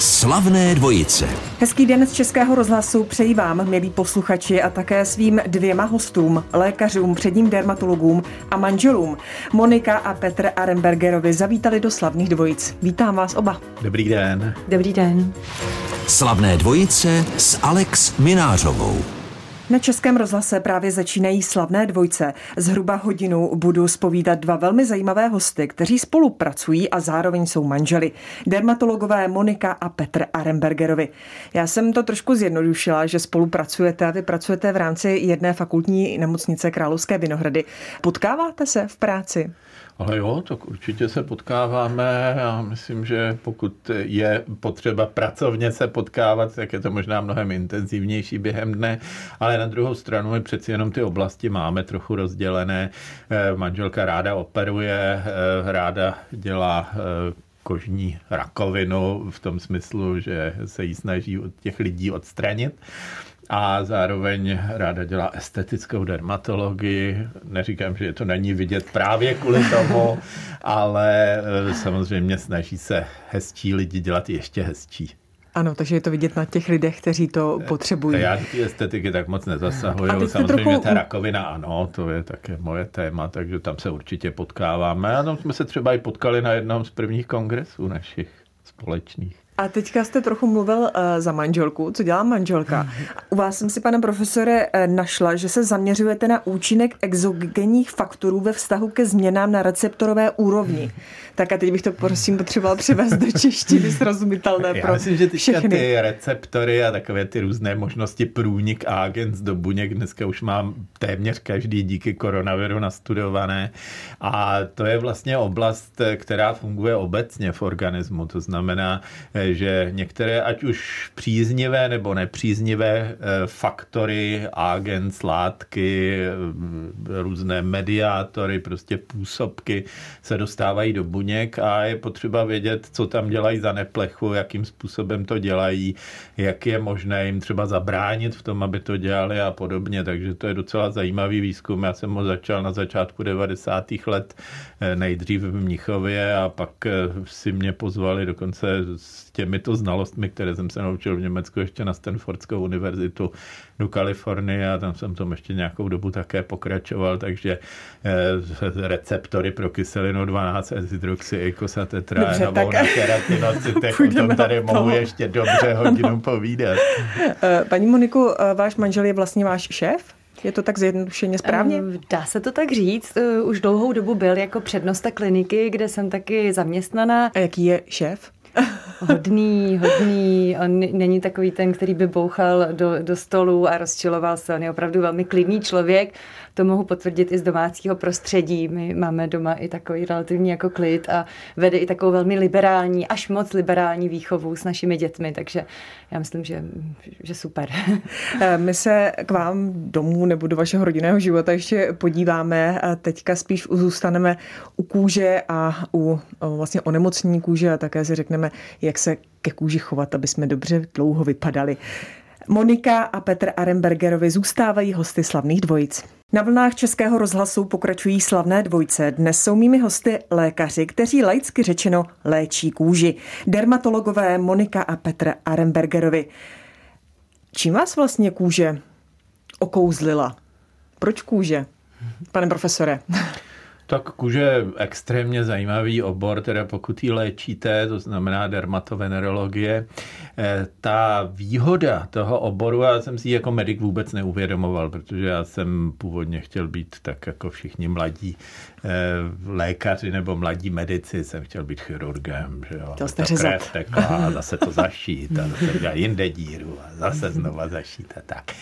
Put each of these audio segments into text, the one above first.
Slavné dvojice. Hezký den z Českého rozhlasu přeji vám, milí posluchači, a také svým dvěma hostům, lékařům, předním dermatologům a manželům. Monika a Petr Arembergerovi zavítali do Slavných dvojic. Vítám vás oba. Dobrý den. Dobrý den. Slavné dvojice s Alex Minářovou. Na Českém rozhlase právě začínají slavné dvojce. Zhruba hodinu budu spovídat dva velmi zajímavé hosty, kteří spolupracují a zároveň jsou manželi. Dermatologové Monika a Petr Arembergerovi. Já jsem to trošku zjednodušila, že spolupracujete a vy pracujete v rámci jedné fakultní nemocnice Královské Vinohrady. Potkáváte se v práci? Ale jo, tak určitě se potkáváme a myslím, že pokud je potřeba pracovně se potkávat, tak je to možná mnohem intenzivnější během dne, ale na druhou stranu my přeci jenom ty oblasti máme trochu rozdělené. Eh, manželka ráda operuje, eh, ráda dělá eh, kožní rakovinu v tom smyslu, že se jí snaží od těch lidí odstranit a zároveň ráda dělá estetickou dermatologii. Neříkám, že to není vidět právě kvůli tomu, ale eh, samozřejmě snaží se hezčí lidi dělat ještě hezčí. Ano, takže je to vidět na těch lidech, kteří to eh, potřebují. Já ty estetiky tak moc nezasahuju. Samozřejmě trochu... ta rakovina, ano, to je také moje téma, takže tam se určitě potkáváme. A tam jsme se třeba i potkali na jednom z prvních kongresů našich společných. A teďka jste trochu mluvil uh, za manželku, co dělá manželka. U vás jsem si, pane profesore, uh, našla, že se zaměřujete na účinek exogenních faktorů ve vztahu ke změnám na receptorové úrovni. Tak a teď bych to prosím potřeboval převést do češtiny srozumitelné Já pro myslím, že všechny. ty receptory a takové ty různé možnosti průnik a agens do buněk dneska už mám téměř každý díky koronaviru nastudované. A to je vlastně oblast, která funguje obecně v organismu. To znamená, že některé, ať už příznivé nebo nepříznivé eh, faktory, agens, látky, eh, různé mediátory, prostě působky se dostávají do buněk a je potřeba vědět, co tam dělají za neplechu, jakým způsobem to dělají, jak je možné jim třeba zabránit v tom, aby to dělali a podobně. Takže to je docela zajímavý výzkum. Já jsem ho začal na začátku 90. let eh, nejdřív v Mnichově a pak si mě pozvali dokonce s těmito znalostmi, které jsem se naučil v Německu ještě na Stanfordskou univerzitu do Kalifornie a tam jsem tom ještě nějakou dobu také pokračoval, takže eh, receptory pro kyselinu 12 hydroxyeikosatetraenovou na keratinocytech, o tom tady mohu ještě dobře hodinu povídat. Eh, paní Moniku, eh, váš manžel je vlastně váš šéf? Je to tak zjednodušeně správně? Dá se to tak říct. Už dlouhou dobu byl jako přednosta kliniky, kde jsem taky zaměstnaná. A jaký je šéf? Hodný, hodný. On není takový ten, který by bouchal do, do stolu a rozčiloval se. On je opravdu velmi klidný člověk to mohu potvrdit i z domácího prostředí. My máme doma i takový relativní jako klid a vede i takovou velmi liberální, až moc liberální výchovu s našimi dětmi, takže já myslím, že, že super. Eh, my se k vám domů nebo do vašeho rodinného života ještě podíváme. Teďka spíš zůstaneme u kůže a u vlastně onemocnění kůže a také si řekneme, jak se ke kůži chovat, aby jsme dobře dlouho vypadali. Monika a Petr Arembergerovi zůstávají hosty slavných dvojic. Na vlnách Českého rozhlasu pokračují slavné dvojce. Dnes jsou mými hosty lékaři, kteří laicky řečeno léčí kůži. Dermatologové Monika a Petr Arembergerovi. Čím vás vlastně kůže okouzlila? Proč kůže, pane profesore? Tak kůže je extrémně zajímavý obor, teda pokud ji léčíte, to znamená dermatovenerologie. Eh, ta výhoda toho oboru, já jsem si ji jako medic vůbec neuvědomoval, protože já jsem původně chtěl být tak jako všichni mladí eh, lékaři nebo mladí medici, jsem chtěl být chirurgem. Že jo? To jste to krev tekla a zase to zašít a zase jinde díru a zase znova zašít a tak.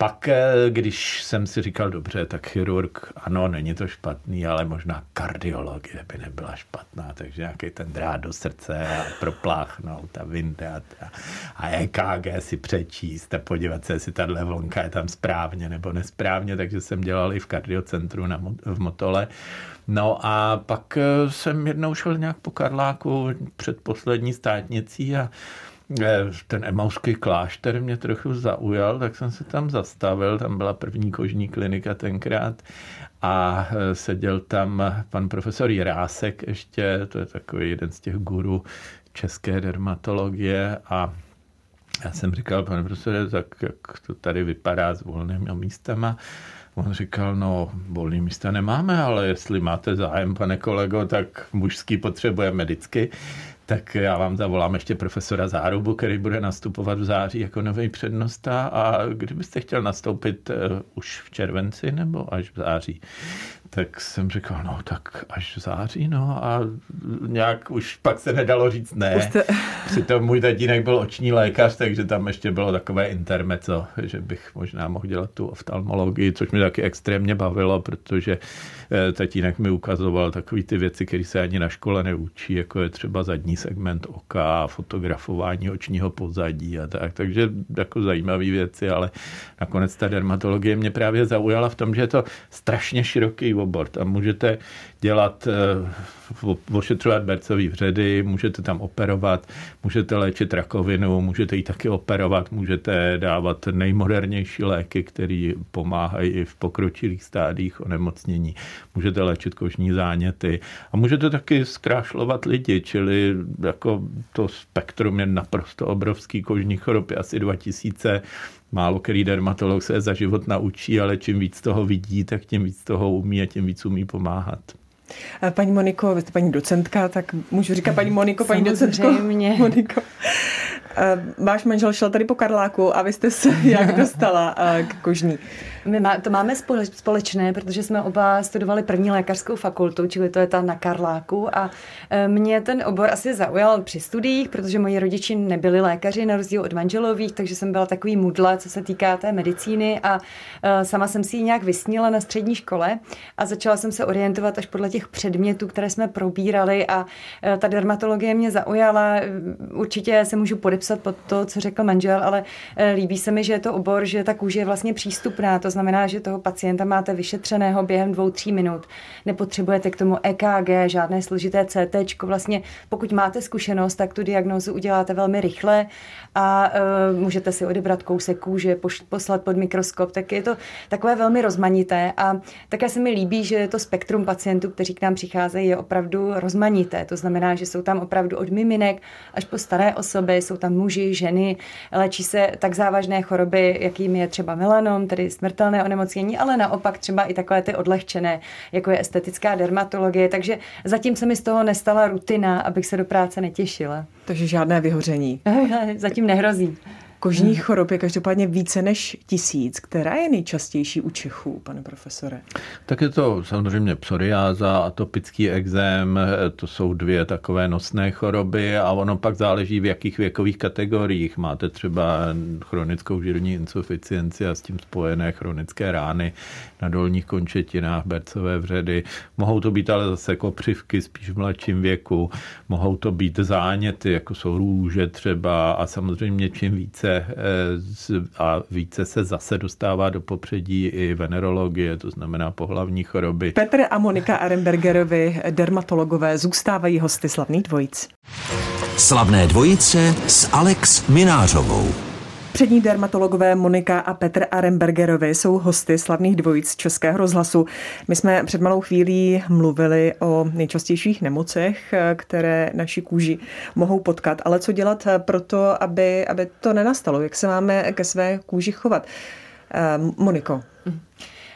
Pak, eh, když jsem si říkal, dobře, tak chirurg, ano, není to špatný, ale možná kardiologie by nebyla špatná, takže nějaký ten drát do srdce a propláchnout a vyndat a, a EKG si přečíst a podívat se, jestli tahle vlnka je tam správně nebo nesprávně, takže jsem dělal i v kardiocentru na, v Motole. No a pak eh, jsem jednou šel nějak po Karláku před poslední státnicí a ten emauský klášter mě trochu zaujal, tak jsem se tam zastavil, tam byla první kožní klinika tenkrát a eh, seděl tam pan profesor Jirásek ještě, to je takový jeden z těch guru české dermatologie a já jsem říkal, pane profesore, tak jak to tady vypadá s volnými místama, On říkal, no, volný místa nemáme, ale jestli máte zájem, pane kolego, tak mužský potřebuje medicky tak já vám zavolám ještě profesora Zárubu, který bude nastupovat v září jako nový přednosta a kdybyste chtěl nastoupit uh, už v červenci nebo až v září, tak jsem řekl, no tak až v září, no a nějak už pak se nedalo říct ne. Jste... Přitom můj tatínek byl oční lékař, takže tam ještě bylo takové intermeco, že bych možná mohl dělat tu oftalmologii, což mě taky extrémně bavilo, protože eh, tatínek mi ukazoval takové ty věci, které se ani na škole neučí, jako je třeba zadní segment oka, fotografování očního pozadí a tak. Takže jako zajímavé věci, ale nakonec ta dermatologie mě právě zaujala v tom, že je to strašně široký obor. Tam můžete dělat, eh, ošetřovat bercový vředy, můžete tam operovat, můžete léčit rakovinu, můžete ji taky operovat, můžete dávat nejmodernější léky, které pomáhají i v pokročilých stádích onemocnění. Můžete léčit kožní záněty a můžete taky zkrášlovat lidi, čili jako to spektrum je naprosto obrovský kožní chorob, asi 2000 Málo který dermatolog se za život naučí, ale čím víc toho vidí, tak tím víc toho umí a tím víc umí pomáhat. Paní Moniko, vy jste paní docentka, tak můžu říkat paní Moniko, paní docentko. Moniko. Váš manžel šel tady po Karláku a vy jste se jak dostala k kožní? My má, to máme společné, protože jsme oba studovali první lékařskou fakultu, čili to je ta na Karláku. A e, mě ten obor asi zaujal při studiích, protože moji rodiči nebyli lékaři na rozdíl od manželových, takže jsem byla takový mudla, co se týká té medicíny. A e, sama jsem si ji nějak vysnila na střední škole a začala jsem se orientovat až podle těch předmětů, které jsme probírali. A e, ta dermatologie mě zaujala. Určitě se můžu podepsat pod to, co řekl manžel, ale líbí se mi, že je to obor, že ta kůže je vlastně přístupná, to znamená, že toho pacienta máte vyšetřeného během dvou, tří minut. Nepotřebujete k tomu EKG, žádné složité CT. Vlastně pokud máte zkušenost, tak tu diagnózu uděláte velmi rychle a uh, můžete si odebrat kousek kůže, poslat pod mikroskop, tak je to takové velmi rozmanité a také se mi líbí, že to spektrum pacientů, kteří k nám přicházejí, je opravdu rozmanité. To znamená, že jsou tam opravdu od miminek až po staré osoby, jsou tam muži, ženy, léčí se tak závažné choroby, jakými je třeba melanom, tedy smrtelné onemocnění, ale naopak třeba i takové ty odlehčené, jako je estetická dermatologie. Takže zatím se mi z toho nestala rutina, abych se do práce netěšila. Takže žádné vyhoření. zatím nehrozí. Kožních chorob je každopádně více než tisíc. Která je nejčastější u Čechů, pane profesore? Tak je to samozřejmě psoriáza, atopický exém, to jsou dvě takové nosné choroby a ono pak záleží v jakých věkových kategoriích. Máte třeba chronickou žírní insuficienci a s tím spojené chronické rány na dolních končetinách, bercové vředy. Mohou to být ale zase kopřivky spíš v mladším věku, mohou to být záněty, jako jsou růže třeba a samozřejmě čím více více eh, a více se zase dostává do popředí i venerologie, to znamená pohlavní choroby. Petr a Monika Arenbergerovi, dermatologové, zůstávají hosty slavných dvojic. Slavné dvojice s Alex Minářovou. Přední dermatologové Monika a Petr Arembergerovi jsou hosty slavných dvojic Českého rozhlasu. My jsme před malou chvílí mluvili o nejčastějších nemocech, které naši kůži mohou potkat. Ale co dělat pro to, aby, aby to nenastalo? Jak se máme ke své kůži chovat? Eh, Moniko. Mm.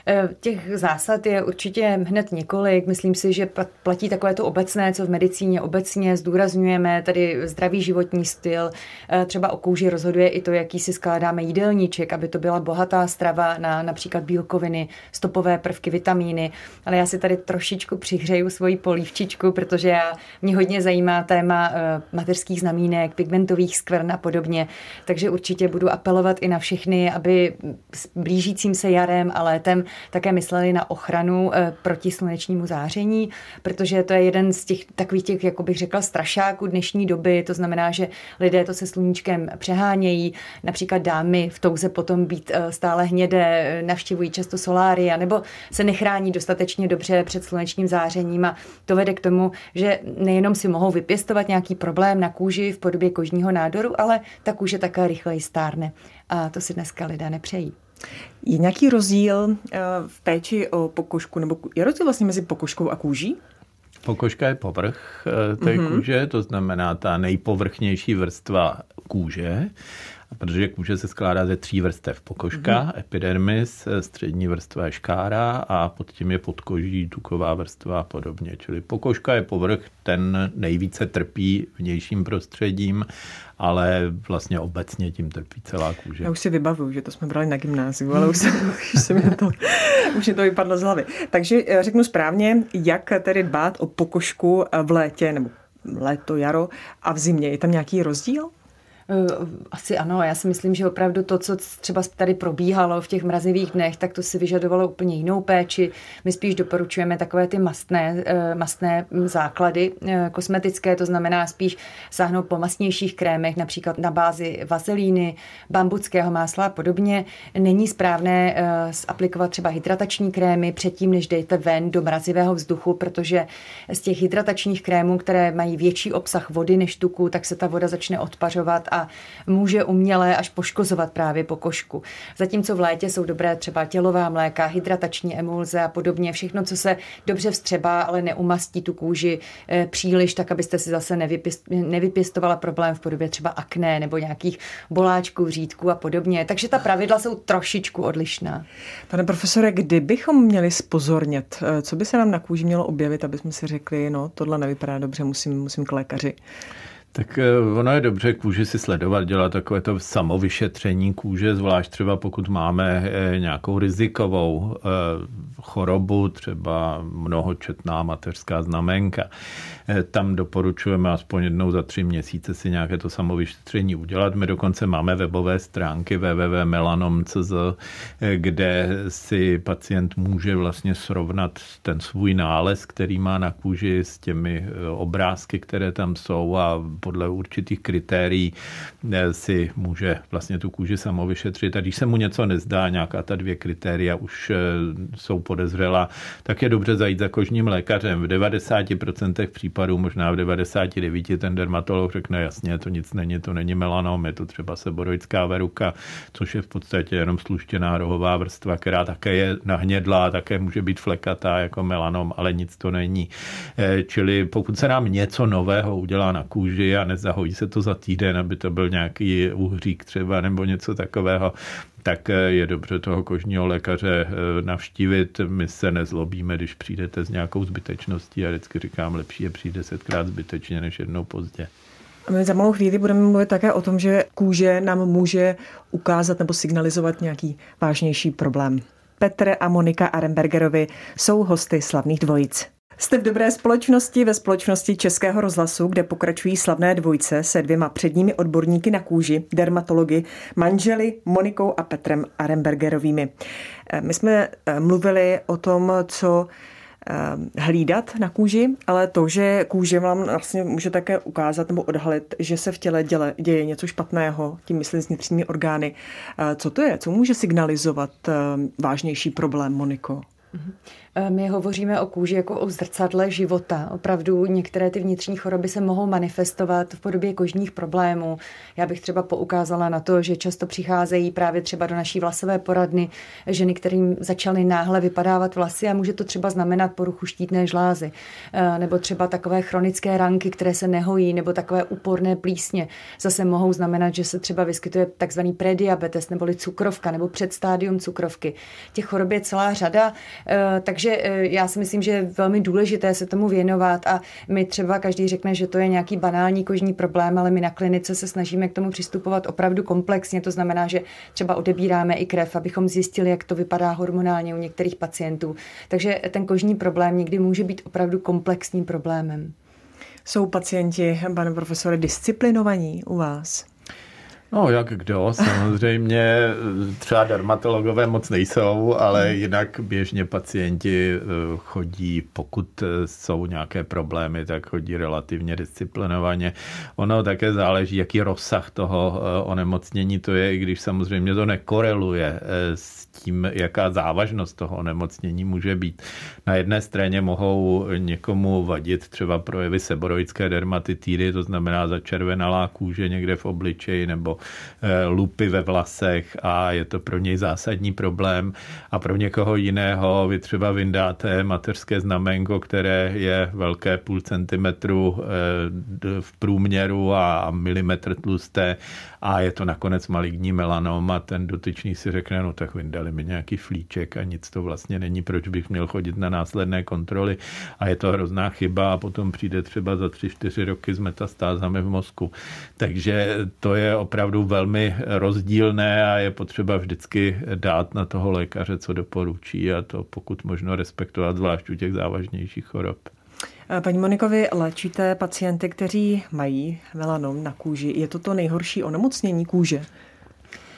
Eh, těch zásad je určitě hned několik. Myslím si, že platí takové to obecné, co v medicíně obecně zdůrazňujeme, tedy zdravý životní styl. Eh, třeba o kouži rozhoduje i to, jaký si skládáme jídelníček, aby to byla bohatá strava na například bílkoviny, stopové prvky, vitamíny. Ale já si tady trošičku přihřeju svoji polívčičku, protože já, mě hodně zajímá téma eh, mateřských znamínek, pigmentových skvrn a podobně. Takže určitě budu apelovat i na všechny, aby s blížícím se jarem a létem také mysleli na ochranu eh, proti slunečnímu záření, protože to je jeden z těch takových těch, jako bych řekla, strašáků dnešní doby. To znamená, že lidé to se sluníčkem přehánějí, například dámy v touze potom být eh, stále hnědé, navštěvují často solária nebo se nechrání dostatečně dobře před slunečním zářením a to vede k tomu, že nejenom si mohou vypěstovat nějaký problém na kůži v podobě kožního nádoru, ale ta kůže také rychleji stárne. A to si dneska lidé nepřejí. Je nějaký rozdíl eh, v péči o pokožku, nebo je rozdíl vlastně mezi pokožkou a kůží? Pokožka je povrch té mm-hmm. kůže, to znamená ta nejpovrchnější vrstva kůže protože kůže se skládá ze tří vrstev. Pokožka, mm-hmm. epidermis, střední vrstva je škára a pod tím je podkoží, tuková vrstva a podobně. Čili pokožka je povrch, ten nejvíce trpí vnějším prostředím, ale vlastně obecně tím trpí celá kůže. Já už si vybavuju, že to jsme brali na gymnáziu, ale už, se, už, se mi to, už mi to vypadlo z hlavy. Takže eh, řeknu správně, jak tedy dbát o pokožku v létě nebo léto, jaro a v zimě. Je tam nějaký rozdíl? Eh, asi ano, já si myslím, že opravdu to, co třeba tady probíhalo v těch mrazivých dnech, tak to si vyžadovalo úplně jinou péči. My spíš doporučujeme takové ty mastné, eh, mastné základy eh, kosmetické, to znamená spíš sáhnout po masnějších krémech, například na bázi vazelíny, bambuckého másla a podobně. Není správné aplikovat třeba hydratační krémy předtím, než jdete ven do mrazivého vzduchu, protože z těch hydratačních krémů, které mají větší obsah vody než tuku, tak se ta voda začne odpařovat a může uměle až poškozovat právě pokožku. Zatímco v létě jsou dobré třeba tělová mléka, hydratační emulze a podobně, všechno, co se dobře vstřebá, ale neumastí tu kůži eh, příliš, tak abyste si zase nevypěstovala problém v podobě třeba akné nebo nějakých boláčků, řídků a podobně. Takže ta pravidla jsou trošičku odlišná. Pane profesore, kdybychom měli spozornět, eh, co by se nám na kůži mělo objevit, aby jsme si řekli, no tohle nevypadá dobře, musím, musím k lékaři? Tak eh, ono je dobře kůži si sledovat, dělat takové to samovyšetření kůže, zvlášť třeba pokud máme eh, nějakou rizikovou eh, chorobu, třeba mnohočetná mateřská znamenka. Tam doporučujeme aspoň jednou za tři měsíce si nějaké to samovyšetření udělat. My dokonce máme webové stránky www.melanom.cz, kde si pacient může vlastně srovnat ten svůj nález, který má na kůži s těmi obrázky, které tam jsou a podle určitých kritérií eh, si může vlastně tu kůži samo vyšetřit. A když se mu něco nezdá, nějaká ta dvě kritéria už eh, jsou podezřela, tak je dobře zajít za kožním lékařem. V 90% případů, možná v 99% ten dermatolog řekne jasně, to nic není, to není melanom, je to třeba seborojická veruka, což je v podstatě jenom sluštěná rohová vrstva, která také je nahnědlá, také může být flekatá jako melanom, ale nic to není. Eh, čili pokud se nám něco nového udělá na kůži, a nezahojí se to za týden, aby to byl nějaký uhřík třeba nebo něco takového, tak je dobře toho kožního lékaře eh, navštívit. My se nezlobíme, když přijdete s nějakou zbytečností a vždycky říkám, lepší je přijít desetkrát zbytečně než jednou pozdě. A my za malou chvíli budeme mluvit také o tom, že kůže nám může ukázat nebo signalizovat nějaký vážnější problém. Petr a Monika Arembergerovi jsou hosty slavných dvojic. Jste v dobré společnosti ve společnosti Českého rozhlasu, kde pokračují slavné dvojce se dvěma předními odborníky na kůži, dermatologi, manželi Monikou a Petrem Arembergerovými. Eh, my jsme eh, mluvili o tom, co eh, hlídat na kůži, ale to, že kůže vám vlastně může také ukázat nebo odhalit, že se v těle děle, děje něco špatného, tím myslím s vnitřními orgány. Co to je? Co může signalizovat vážnější problém, Moniko? Mm-hmm. Eh, my hovoříme o kůži jako o zrcadle života. Opravdu některé ty vnitřní choroby se mohou manifestovat v podobě kožních problémů. Já bych třeba poukázala na to, že často přicházejí právě třeba do naší vlasové poradny ženy, kterým začaly náhle vypadávat vlasy a může to třeba znamenat poruchu štítné žlázy. Eh, nebo třeba takové chronické ranky, které se nehojí, nebo takové úporné plísně. Zase mohou znamenat, že se třeba vyskytuje takzvaný prediabetes neboli cukrovka nebo předstádium cukrovky. Těch chorob je celá řada, takže takže eh, já si myslím, že je velmi důležité se tomu věnovat a my třeba každý řekne, že to je nějaký banální kožní problém, ale my na klinice se snažíme k tomu přistupovat opravdu komplexně. To znamená, že třeba odebíráme i krev, abychom zjistili, jak to vypadá hormonálně u některých pacientů. Takže ten kožní problém někdy může být opravdu komplexním problémem. Jsou pacienti, pane profesore, disciplinovaní u vás? No, jak kdo, samozřejmě třeba dermatologové moc nejsou, ale hmm. jinak běžně pacienti eh, chodí, pokud eh, jsou nějaké problémy, tak chodí relativně disciplinovaně. Ono také záleží, jaký rozsah toho eh, onemocnění to je, i když samozřejmě to nekoreluje s tím, jaká závažnost toho onemocnění může být. Na jedné straně mohou někomu vadit třeba projevy seboroické dermatitidy, to znamená začervenalá kůže někde v obličeji nebo lupy ve vlasech a je to pro něj zásadní problém. A pro někoho jiného vy třeba vyndáte mateřské znamenko, které je velké půl centimetru eh, v průměru a milimetr tlusté a je to nakonec maligní melanom a ten dotyčný si řekne, no tak vyndali mi nějaký flíček a nic to vlastně není, proč bych měl chodit na následné kontroly a je to hrozná chyba a potom přijde třeba za tři, čtyři roky s metastázami v mozku. Takže to je opravdu velmi rozdílné a je potřeba vždycky dát na toho lékaře, co doporučí a to pokud možno respektovat, zvlášť u těch závažnějších chorob. Paní Monikovi, léčíte pacienty, kteří mají melanom na kůži. Je to to nejhorší onemocnění kůže?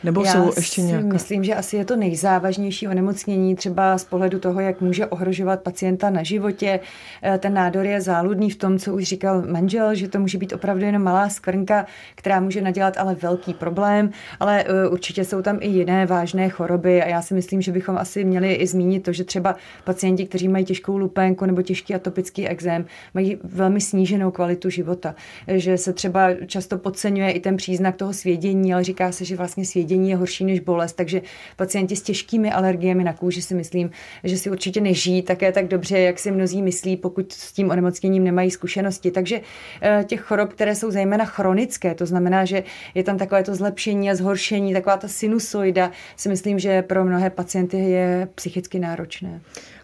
Nebo Já jsou ještě nějaké? myslím, že asi je to nejzávažnější onemocnění třeba z pohledu toho, jak může ohrožovat pacienta na životě. Eh, ten nádor je záludný v tom, co už říkal manžel, že to může být opravdu jenom malá skvrnka, která může nadělat ale velký problém, ale eh, určitě jsou tam i jiné vážné choroby a já si myslím, že bychom asi měli i zmínit to, že třeba pacienti, kteří mají těžkou lupenku nebo těžký atopický exém, mají velmi sníženou kvalitu života. Že se třeba často podceňuje i ten příznak toho svědění, ale říká se, že vlastně svědění svědění je horší než bolest, takže pacienti s těžkými alergiemi na kůži si myslím, že si určitě nežijí také tak dobře, jak si mnozí myslí, pokud s tím onemocněním nemají zkušenosti. Takže eh, těch chorob, které jsou zejména chronické, to znamená, že je tam takové to zlepšení a zhoršení, taková ta sinusoida, si myslím, že pro mnohé pacienty je psychicky náročné.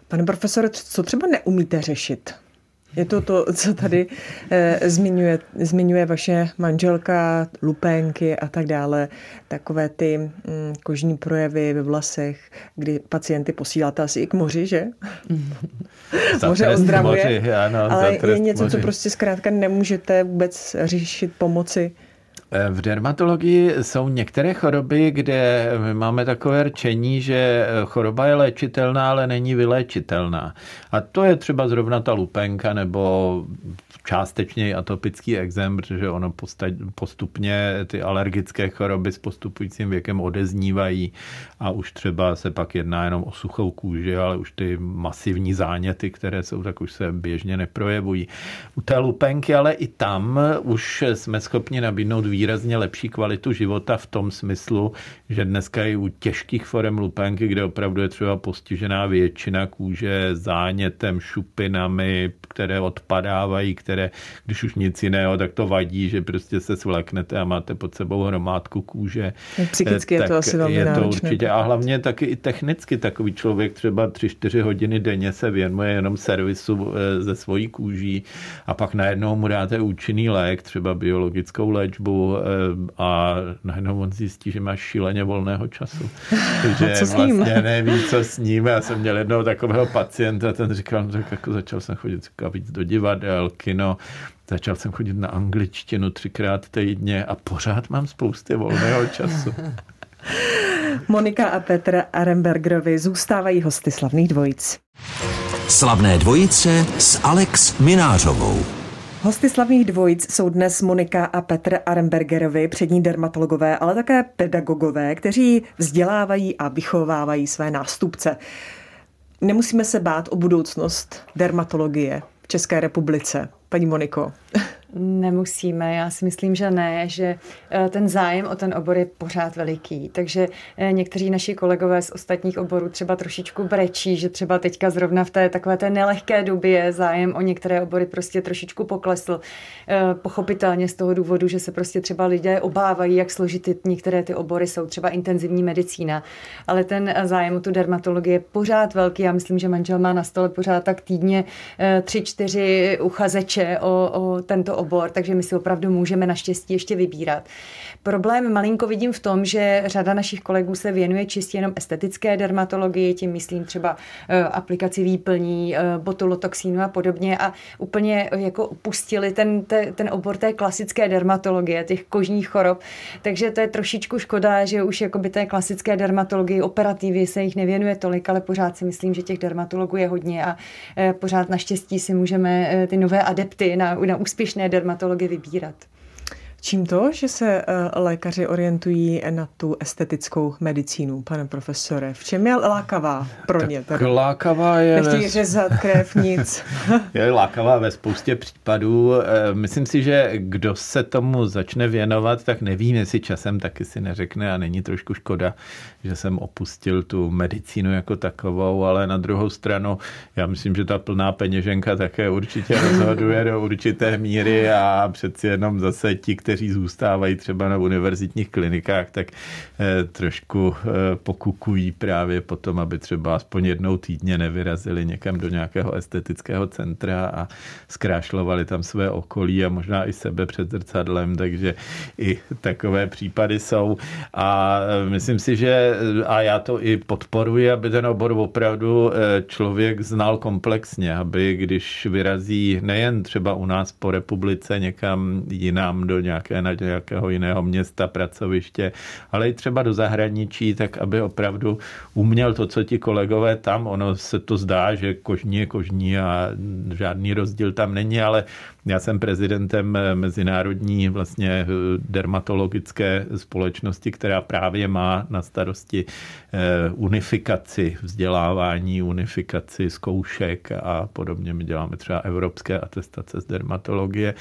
Pane profesore, co třeba neumíte řešit? Je to to, co tady eh, zmiňuje, zmiňuje vaše manželka, lupenky a tak dále, takové ty mm, kožní projevy ve vlasech, kdy pacienty posíláte asi i k moři, že? Moře ozdravuje, moři, ano, ale je něco, moři. co prostě zkrátka nemůžete vůbec řešit pomoci. V dermatologii jsou některé choroby, kde máme takové rčení, že choroba je léčitelná, ale není vyléčitelná. A to je třeba zrovna ta lupenka nebo částečně atopický exém, protože ono postupně ty alergické choroby s postupujícím věkem odeznívají a už třeba se pak jedná jenom o suchou kůži, ale už ty masivní záněty, které jsou, tak už se běžně neprojevují. U té lupenky, ale i tam už jsme schopni nabídnout výrazně lepší kvalitu života v tom smyslu, že dneska i u těžkých forem lupenky, kde opravdu je třeba postižená většina kůže zánětem, šupinami, které odpadávají, které, když už nic jiného, tak to vadí, že prostě se svleknete a máte pod sebou hromádku kůže. Psychicky je to asi velmi je to určitě. A hlavně taky i technicky takový člověk třeba 3-4 hodiny denně se věnuje jenom servisu eh, ze svojí kůží a pak najednou mu dáte účinný lék, třeba biologickou léčbu eh, a najednou on zjistí, že má šíleně volného času. Takže co vlastně neví, co s ním. Já jsem měl jednoho takového pacienta, ten říkal, tak jako začal jsem chodit víc do divadel, kino, Začal jsem chodit na angličtinu třikrát týdně a pořád mám spousty volného času. Monika a Petr Arembergerovi zůstávají hosty slavných dvojic. Slavné dvojice s Alex Minářovou. Hosty slavných dvojic jsou dnes Monika a Petr Arembergerovi, přední dermatologové, ale také pedagogové, kteří vzdělávají a vychovávají své nástupce. Nemusíme se bát o budoucnost dermatologie v České republice. Paní Moniko. Nemusíme, já si myslím, že ne, že eh, ten zájem o ten obor je pořád veliký. Takže eh, někteří naši kolegové z ostatních oborů třeba trošičku brečí, že třeba teďka zrovna v té takové té nelehké době zájem o některé obory prostě trošičku poklesl. Eh, pochopitelně z toho důvodu, že se prostě třeba lidé obávají, jak složitý některé ty obory jsou, třeba intenzivní medicína. Ale ten zájem o tu dermatologii je pořád velký. Já myslím, že manžel má na stole pořád tak týdně tři, čtyři uchazeče o, o tento takže my si opravdu můžeme naštěstí ještě vybírat. Problém malinko vidím v tom, že řada našich kolegů se věnuje čistě jenom estetické dermatologii, tím myslím třeba eh, aplikaci výplní, eh, botulotoxínu a podobně a úplně eh, jako pustili ten, ten obor té klasické dermatologie, těch kožních chorob. Takže to je trošičku škoda, že už jako by té klasické dermatologii operativy se jich nevěnuje tolik, ale pořád si myslím, že těch dermatologů je hodně a pořád naštěstí si můžeme ty nové adepty na, na úspěšné dermatology vybírat. Čím to, že se eh, lékaři orientují na tu estetickou medicínu, pane profesore? V čem je lákavá pro tak ně? Tady? Lákavá je... Nechtějí ve... řezat krev, nic. je lákavá ve spoustě případů. Eh, myslím si, že kdo se tomu začne věnovat, tak nevím, jestli časem taky si neřekne a není trošku škoda, že jsem opustil tu medicínu jako takovou, ale na druhou stranu já myslím, že ta plná peněženka také určitě rozhoduje do určité míry a přeci jenom zase ti, kteří zůstávají třeba na univerzitních klinikách, tak eh, trošku eh, pokukují právě potom, aby třeba aspoň jednou týdně nevyrazili někam do nějakého estetického centra a zkrášlovali tam své okolí a možná i sebe před zrcadlem, takže i takové případy jsou. A eh, myslím si, že a já to i podporuji, aby ten obor opravdu člověk znal komplexně, aby když vyrazí nejen třeba u nás po republice někam jinam do nějaké, na nějakého jiného města, pracoviště, ale i třeba do zahraničí, tak aby opravdu uměl to, co ti kolegové tam, ono se to zdá, že kožní je kožní a žádný rozdíl tam není, ale já jsem prezidentem mezinárodní vlastně dermatologické společnosti, která právě má na starosti eh, unifikaci vzdělávání, unifikaci zkoušek a podobně. My děláme třeba evropské atestace z dermatologie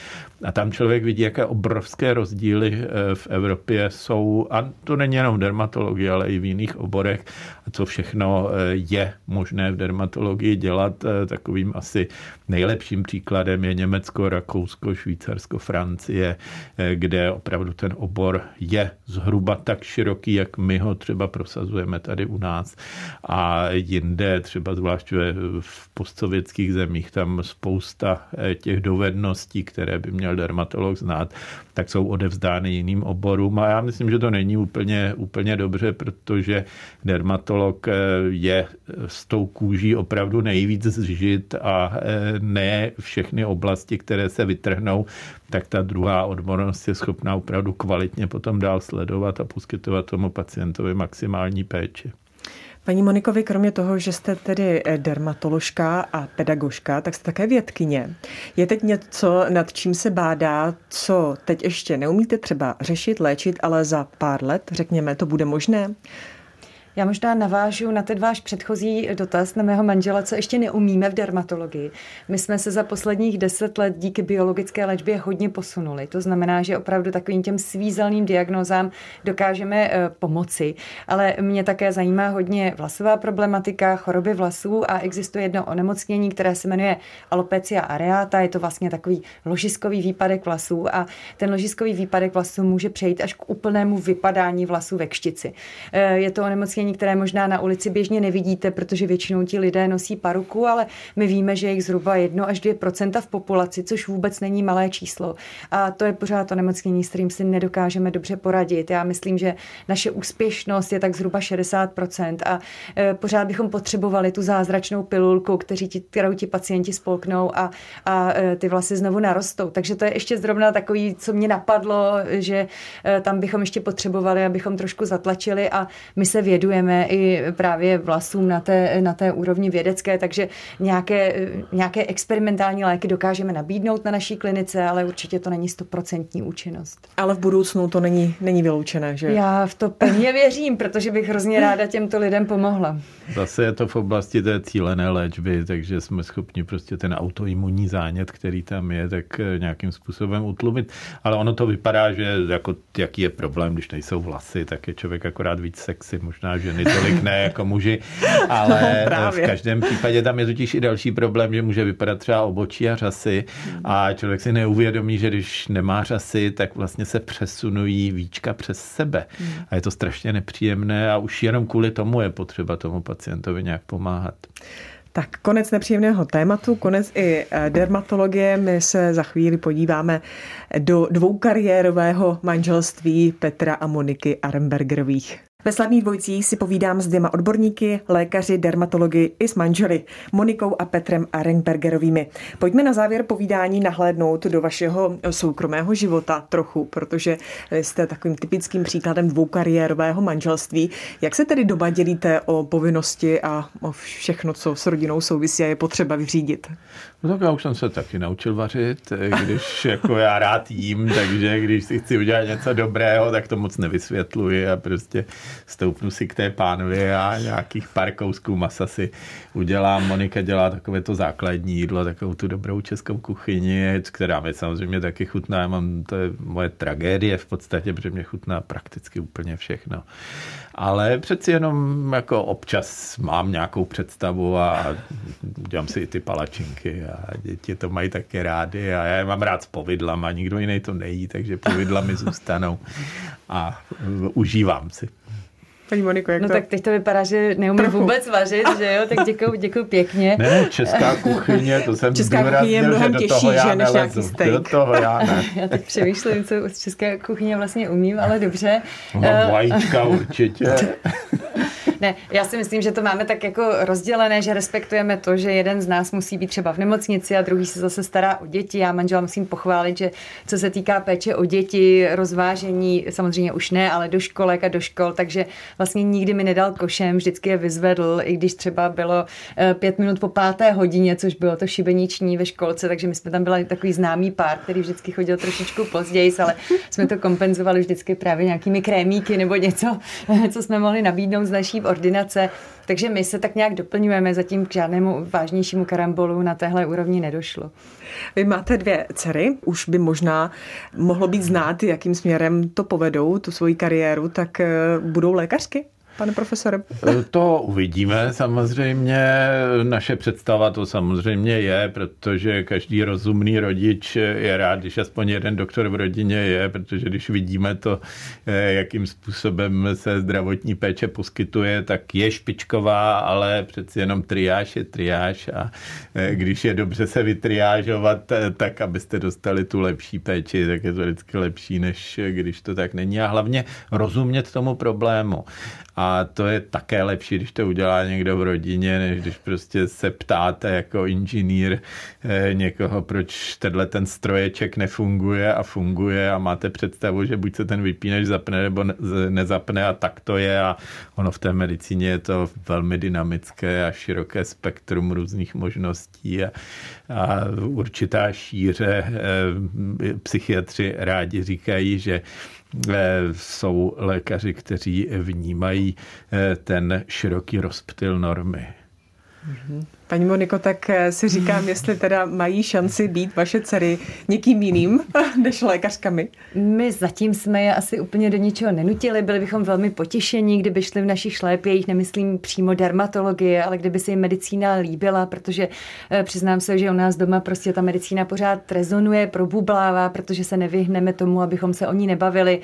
a tam člověk vidí, jaké obrovské rozdíly eh, v Evropě jsou, a to není jenom dermatologie, ale i v jiných oborech, a co všechno eh, je možné v dermatologii dělat. Takovým asi nejlepším příkladem je Německo, Rakousko, Švýcarsko, Francie, eh, kde opravdu ten obor je zhruba tak široký, jak my ho třeba prosazujeme tady u nás. A jinde, třeba zvlášť v postsovětských zemích, tam spousta eh, těch dovedností, které by měl dermatolog znát, tak jsou odevzdány jiným oborům. A já myslím, že to není úplně, úplně dobře, protože dermatolog eh, je s tou kůží opravdu nejvíc zžit a ne všechny oblasti, které se vytrhnou, tak ta druhá odbornost je schopná opravdu kvalitně potom dál sledovat a poskytovat tomu pacientovi maximální péči. Paní Monikovi, kromě toho, že jste tedy eh, dermatoložka a pedagožka, tak jste také vědkyně. Je teď něco, nad čím se bádá, co teď ještě neumíte třeba řešit, léčit, ale za pár let, řekněme, to bude možné? Já možná navážu na ten váš předchozí dotaz na mého manžela, co ještě neumíme v dermatologii. My jsme se za posledních deset let díky biologické léčbě hodně posunuli. To znamená, že opravdu takovým těm svízelným diagnózám dokážeme eh, pomoci. Ale mě také zajímá hodně vlasová problematika, choroby vlasů a existuje jedno onemocnění, které se jmenuje alopecia areata. Je to vlastně takový ložiskový výpadek vlasů a ten ložiskový výpadek vlasů může přejít až k úplnému vypadání vlasů ve kštici. Eh, je to onemocnění onemocnění, které možná na ulici běžně nevidíte, protože většinou ti lidé nosí paruku, ale my víme, že jich zhruba 1 až 2% v populaci, což vůbec není malé číslo. A to je pořád onemocnění, s kterým si nedokážeme dobře poradit. Já myslím, že naše úspěšnost je tak zhruba 60% a e, pořád bychom potřebovali tu zázračnou pilulku, kteří ti, kterou ti pacienti spolknou a, a e, ty vlasy znovu narostou. Takže to je ještě zrovna takový, co mě napadlo, že e, tam bychom ještě potřebovali, abychom trošku zatlačili a my se vědujeme věnujeme i právě vlasům na té, na té úrovni vědecké, takže nějaké, nějaké experimentální léky dokážeme nabídnout na naší klinice, ale určitě to není stoprocentní účinnost. Ale v budoucnu to není, není vyloučené, že? Já v to pevně věřím, protože bych hrozně ráda těmto lidem pomohla. Zase je to v oblasti té cílené léčby, takže jsme schopni prostě ten autoimunní zánět, který tam je, tak nějakým způsobem utlumit. Ale ono to vypadá, že jako, jaký je problém, když nejsou vlasy, tak je člověk akorát víc sexy, možná ženy tolik ne jako muži, ale no, v každém případě tam je totiž i další problém, že může vypadat třeba obočí a řasy. A člověk si neuvědomí, že když nemá řasy, tak vlastně se přesunují víčka přes sebe. A je to strašně nepříjemné a už jenom kvůli tomu je potřeba tomu pacientovi nějak pomáhat. Tak konec nepříjemného tématu, konec i eh, dermatologie. My se za chvíli podíváme do dvoukariérového manželství Petra a Moniky Arembergerových. Ve slavných dvojcích si povídám s dvěma odborníky, lékaři, dermatologi i s manželi, Monikou a Petrem Arenbergerovými. Pojďme na závěr povídání nahlédnout do vašeho soukromého života trochu, protože jste takovým typickým příkladem dvoukariérového manželství. Jak se tedy doma dělíte o povinnosti a o všechno, co s rodinou souvisí a je potřeba vyřídit? No tak já už jsem se taky naučil vařit, když jako já rád jím, takže když si chci udělat něco dobrého, tak to moc nevysvětluji a prostě stoupnu si k té pánvi a nějakých pár kousků masa si udělám. Monika dělá takové to základní jídlo, takovou tu dobrou českou kuchyni, která mi samozřejmě taky chutná. Já mám, to je moje tragédie v podstatě, protože mě chutná prakticky úplně všechno. Ale přeci jenom jako občas mám nějakou představu a dělám si i ty palačinky a děti to mají taky rády a já je mám rád s povidlama, nikdo jiný to nejí, takže povidla mi zůstanou a užívám si. Paní Moniko, jak no to? tak teď to vypadá, že neumím Trochu. vůbec vařit, že jo, tak děkuji, děkuji pěkně. Ne, česká kuchyně, to jsem Česká kuchyně je mnohem těžší, toho já že, než nějaký steak. Do toho já ne. já teď přemýšlím, co z české kuchyně vlastně umím, ale dobře. No, vajíčka určitě. Ne, já si myslím, že to máme tak jako rozdělené, že respektujeme to, že jeden z nás musí být třeba v nemocnici a druhý se zase stará o děti. Já manžela musím pochválit, že co se týká péče o děti, rozvážení, samozřejmě už ne, ale do školek a do škol, takže vlastně nikdy mi nedal košem, vždycky je vyzvedl, i když třeba bylo eh, pět minut po páté hodině, což bylo to šibeniční ve školce, takže my jsme tam byli takový známý pár, který vždycky chodil trošičku později, ale jsme to kompenzovali vždycky právě nějakými krémíky nebo něco, co jsme mohli nabídnout z naší ordinace. Takže my se tak nějak doplňujeme, zatím k žádnému vážnějšímu karambolu na téhle úrovni nedošlo. Vy máte dvě dcery, už by možná mohlo být znát, jakým směrem to povedou, tu svoji kariéru, tak eh, budou lékařky? Pane profesore? To uvidíme samozřejmě. Naše představa to samozřejmě je, protože každý rozumný rodič je rád, když aspoň jeden doktor v rodině je, protože když vidíme to, eh, jakým způsobem se zdravotní péče poskytuje, tak je špičková, ale přeci jenom triáž je triáž a eh, když je dobře se vytriážovat, tak abyste dostali tu lepší péči, tak je to vždycky lepší, než když to tak není. A hlavně rozumět tomu problému. A to je také lepší, když to udělá někdo v rodině, než když prostě se ptáte jako inženýr eh, někoho, proč tenhle ten stroječek nefunguje a funguje a máte představu, že buď se ten vypínač zapne nebo nezapne a tak to je a ono v té medicíně je to velmi dynamické a široké spektrum různých možností a, a určitá šíře. Eh, psychiatři rádi říkají, že jsou lékaři, kteří vnímají eh, ten široký rozptyl normy. Mm-hmm. Paní Moniko, tak eh, si říkám, jestli teda mají šanci být vaše dcery někým jiným než lékařkami. My zatím jsme je asi úplně do ničeho nenutili, byli bychom velmi potěšení, kdyby šli v našich šlépějích, nemyslím přímo dermatologie, ale kdyby se jim medicína líbila, protože eh, přiznám se, že u nás doma prostě ta medicína pořád rezonuje, probublává, protože se nevyhneme tomu, abychom se o ní nebavili.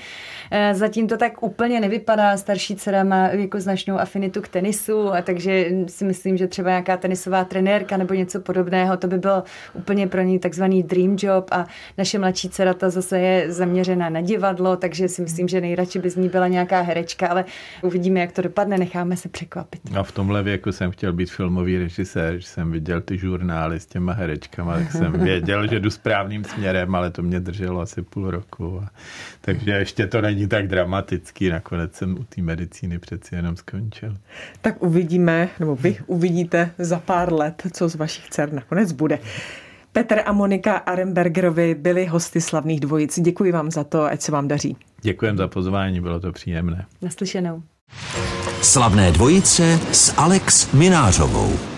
Eh, zatím to tak úplně nevypadá, starší dcera má jako značnou afinitu k tenisu, a takže si myslím, že třeba nějaká tenisová tenisová trenérka nebo něco podobného, to by byl úplně pro ní takzvaný dream job a naše mladší dcera ta zase je zaměřená na divadlo, takže si myslím, že nejradši by z ní byla nějaká herečka, ale uvidíme, jak to dopadne, necháme se překvapit. A v tomhle věku jsem chtěl být filmový režisér, že jsem viděl ty žurnály s těma herečkama, tak jsem věděl, že jdu správným směrem, ale to mě drželo asi půl roku. A, takže ještě to není tak dramatický, nakonec jsem u té medicíny přeci jenom skončil. Tak uvidíme, nebo vy uvidíte za pár pár let, co z vašich dcer nakonec bude. Petr a Monika Arembergerovi byli hosty slavných dvojic. Děkuji vám za to, ať se vám daří. Děkujem za pozvání, bylo to příjemné. Naslyšenou. Slavné dvojice s Alex Minářovou.